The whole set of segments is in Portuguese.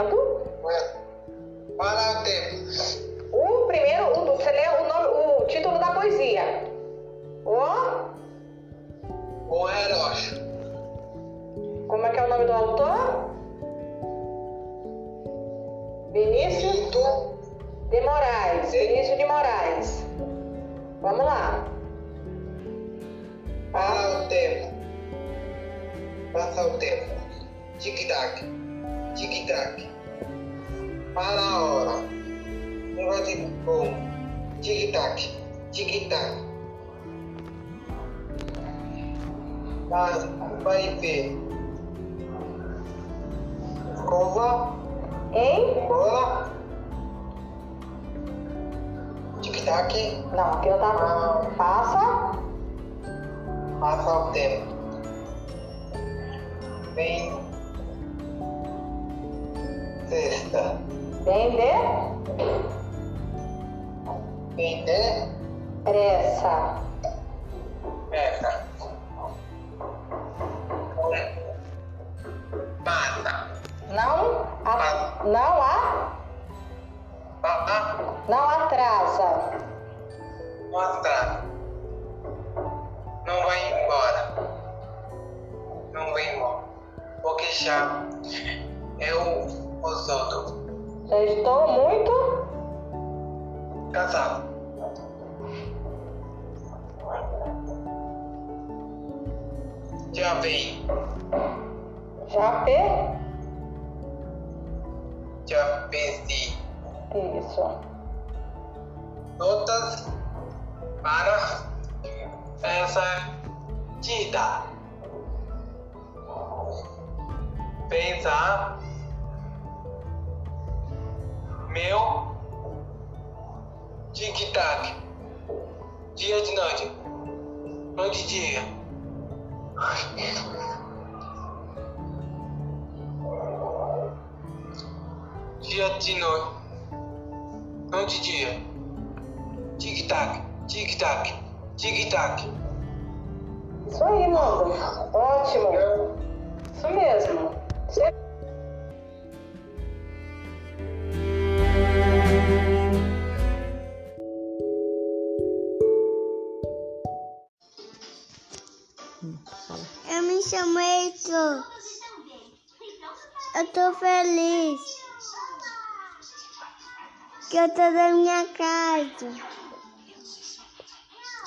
Santo? O tempo. O primeiro, o, você lê o, nome, o título da poesia. O? O Heróis. Como é que é o nome do autor? Vinícius Vitor. de Moraes. Vinícius de Moraes. Vamos lá. Passa o tempo. Passa o tempo. Tic-tac. Tic-tac. Para a hora. Negócio de bom. Tic-tac. Tic-tac. Vai, vai ver. Escova. Hein? Bola. Tic-tac. Não, aqui eu tava. Passa. Passa o tempo. Vem. Sexta. Vender. Vem de. Pressa. Essa. Mata. Não. A, não a. Papá. Não atrasa. Mata. Não vai embora. Não vai embora. Porque já eu os outros. Já estou muito. Casado. Já vem. Já pe. Já pensei. Isso. Notas para essa dita. Pensar tic-tac. Dia de noite. Noite de dia. Dia de noite. Noite de dia. Tic-tac, tic-tac, tic-tac. Isso aí, Nando. Ótimo. Isso mesmo. Eu me chamo Heitor. Eu tô feliz. Que eu tô na minha casa.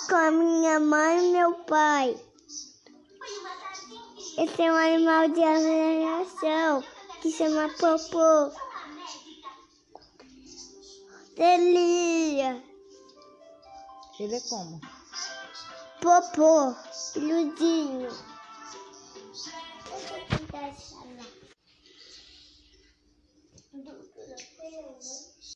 Com a minha mãe e meu pai. Esse é um animal de avaliação que chama Popô. Delia. Ele é como? Попо людину.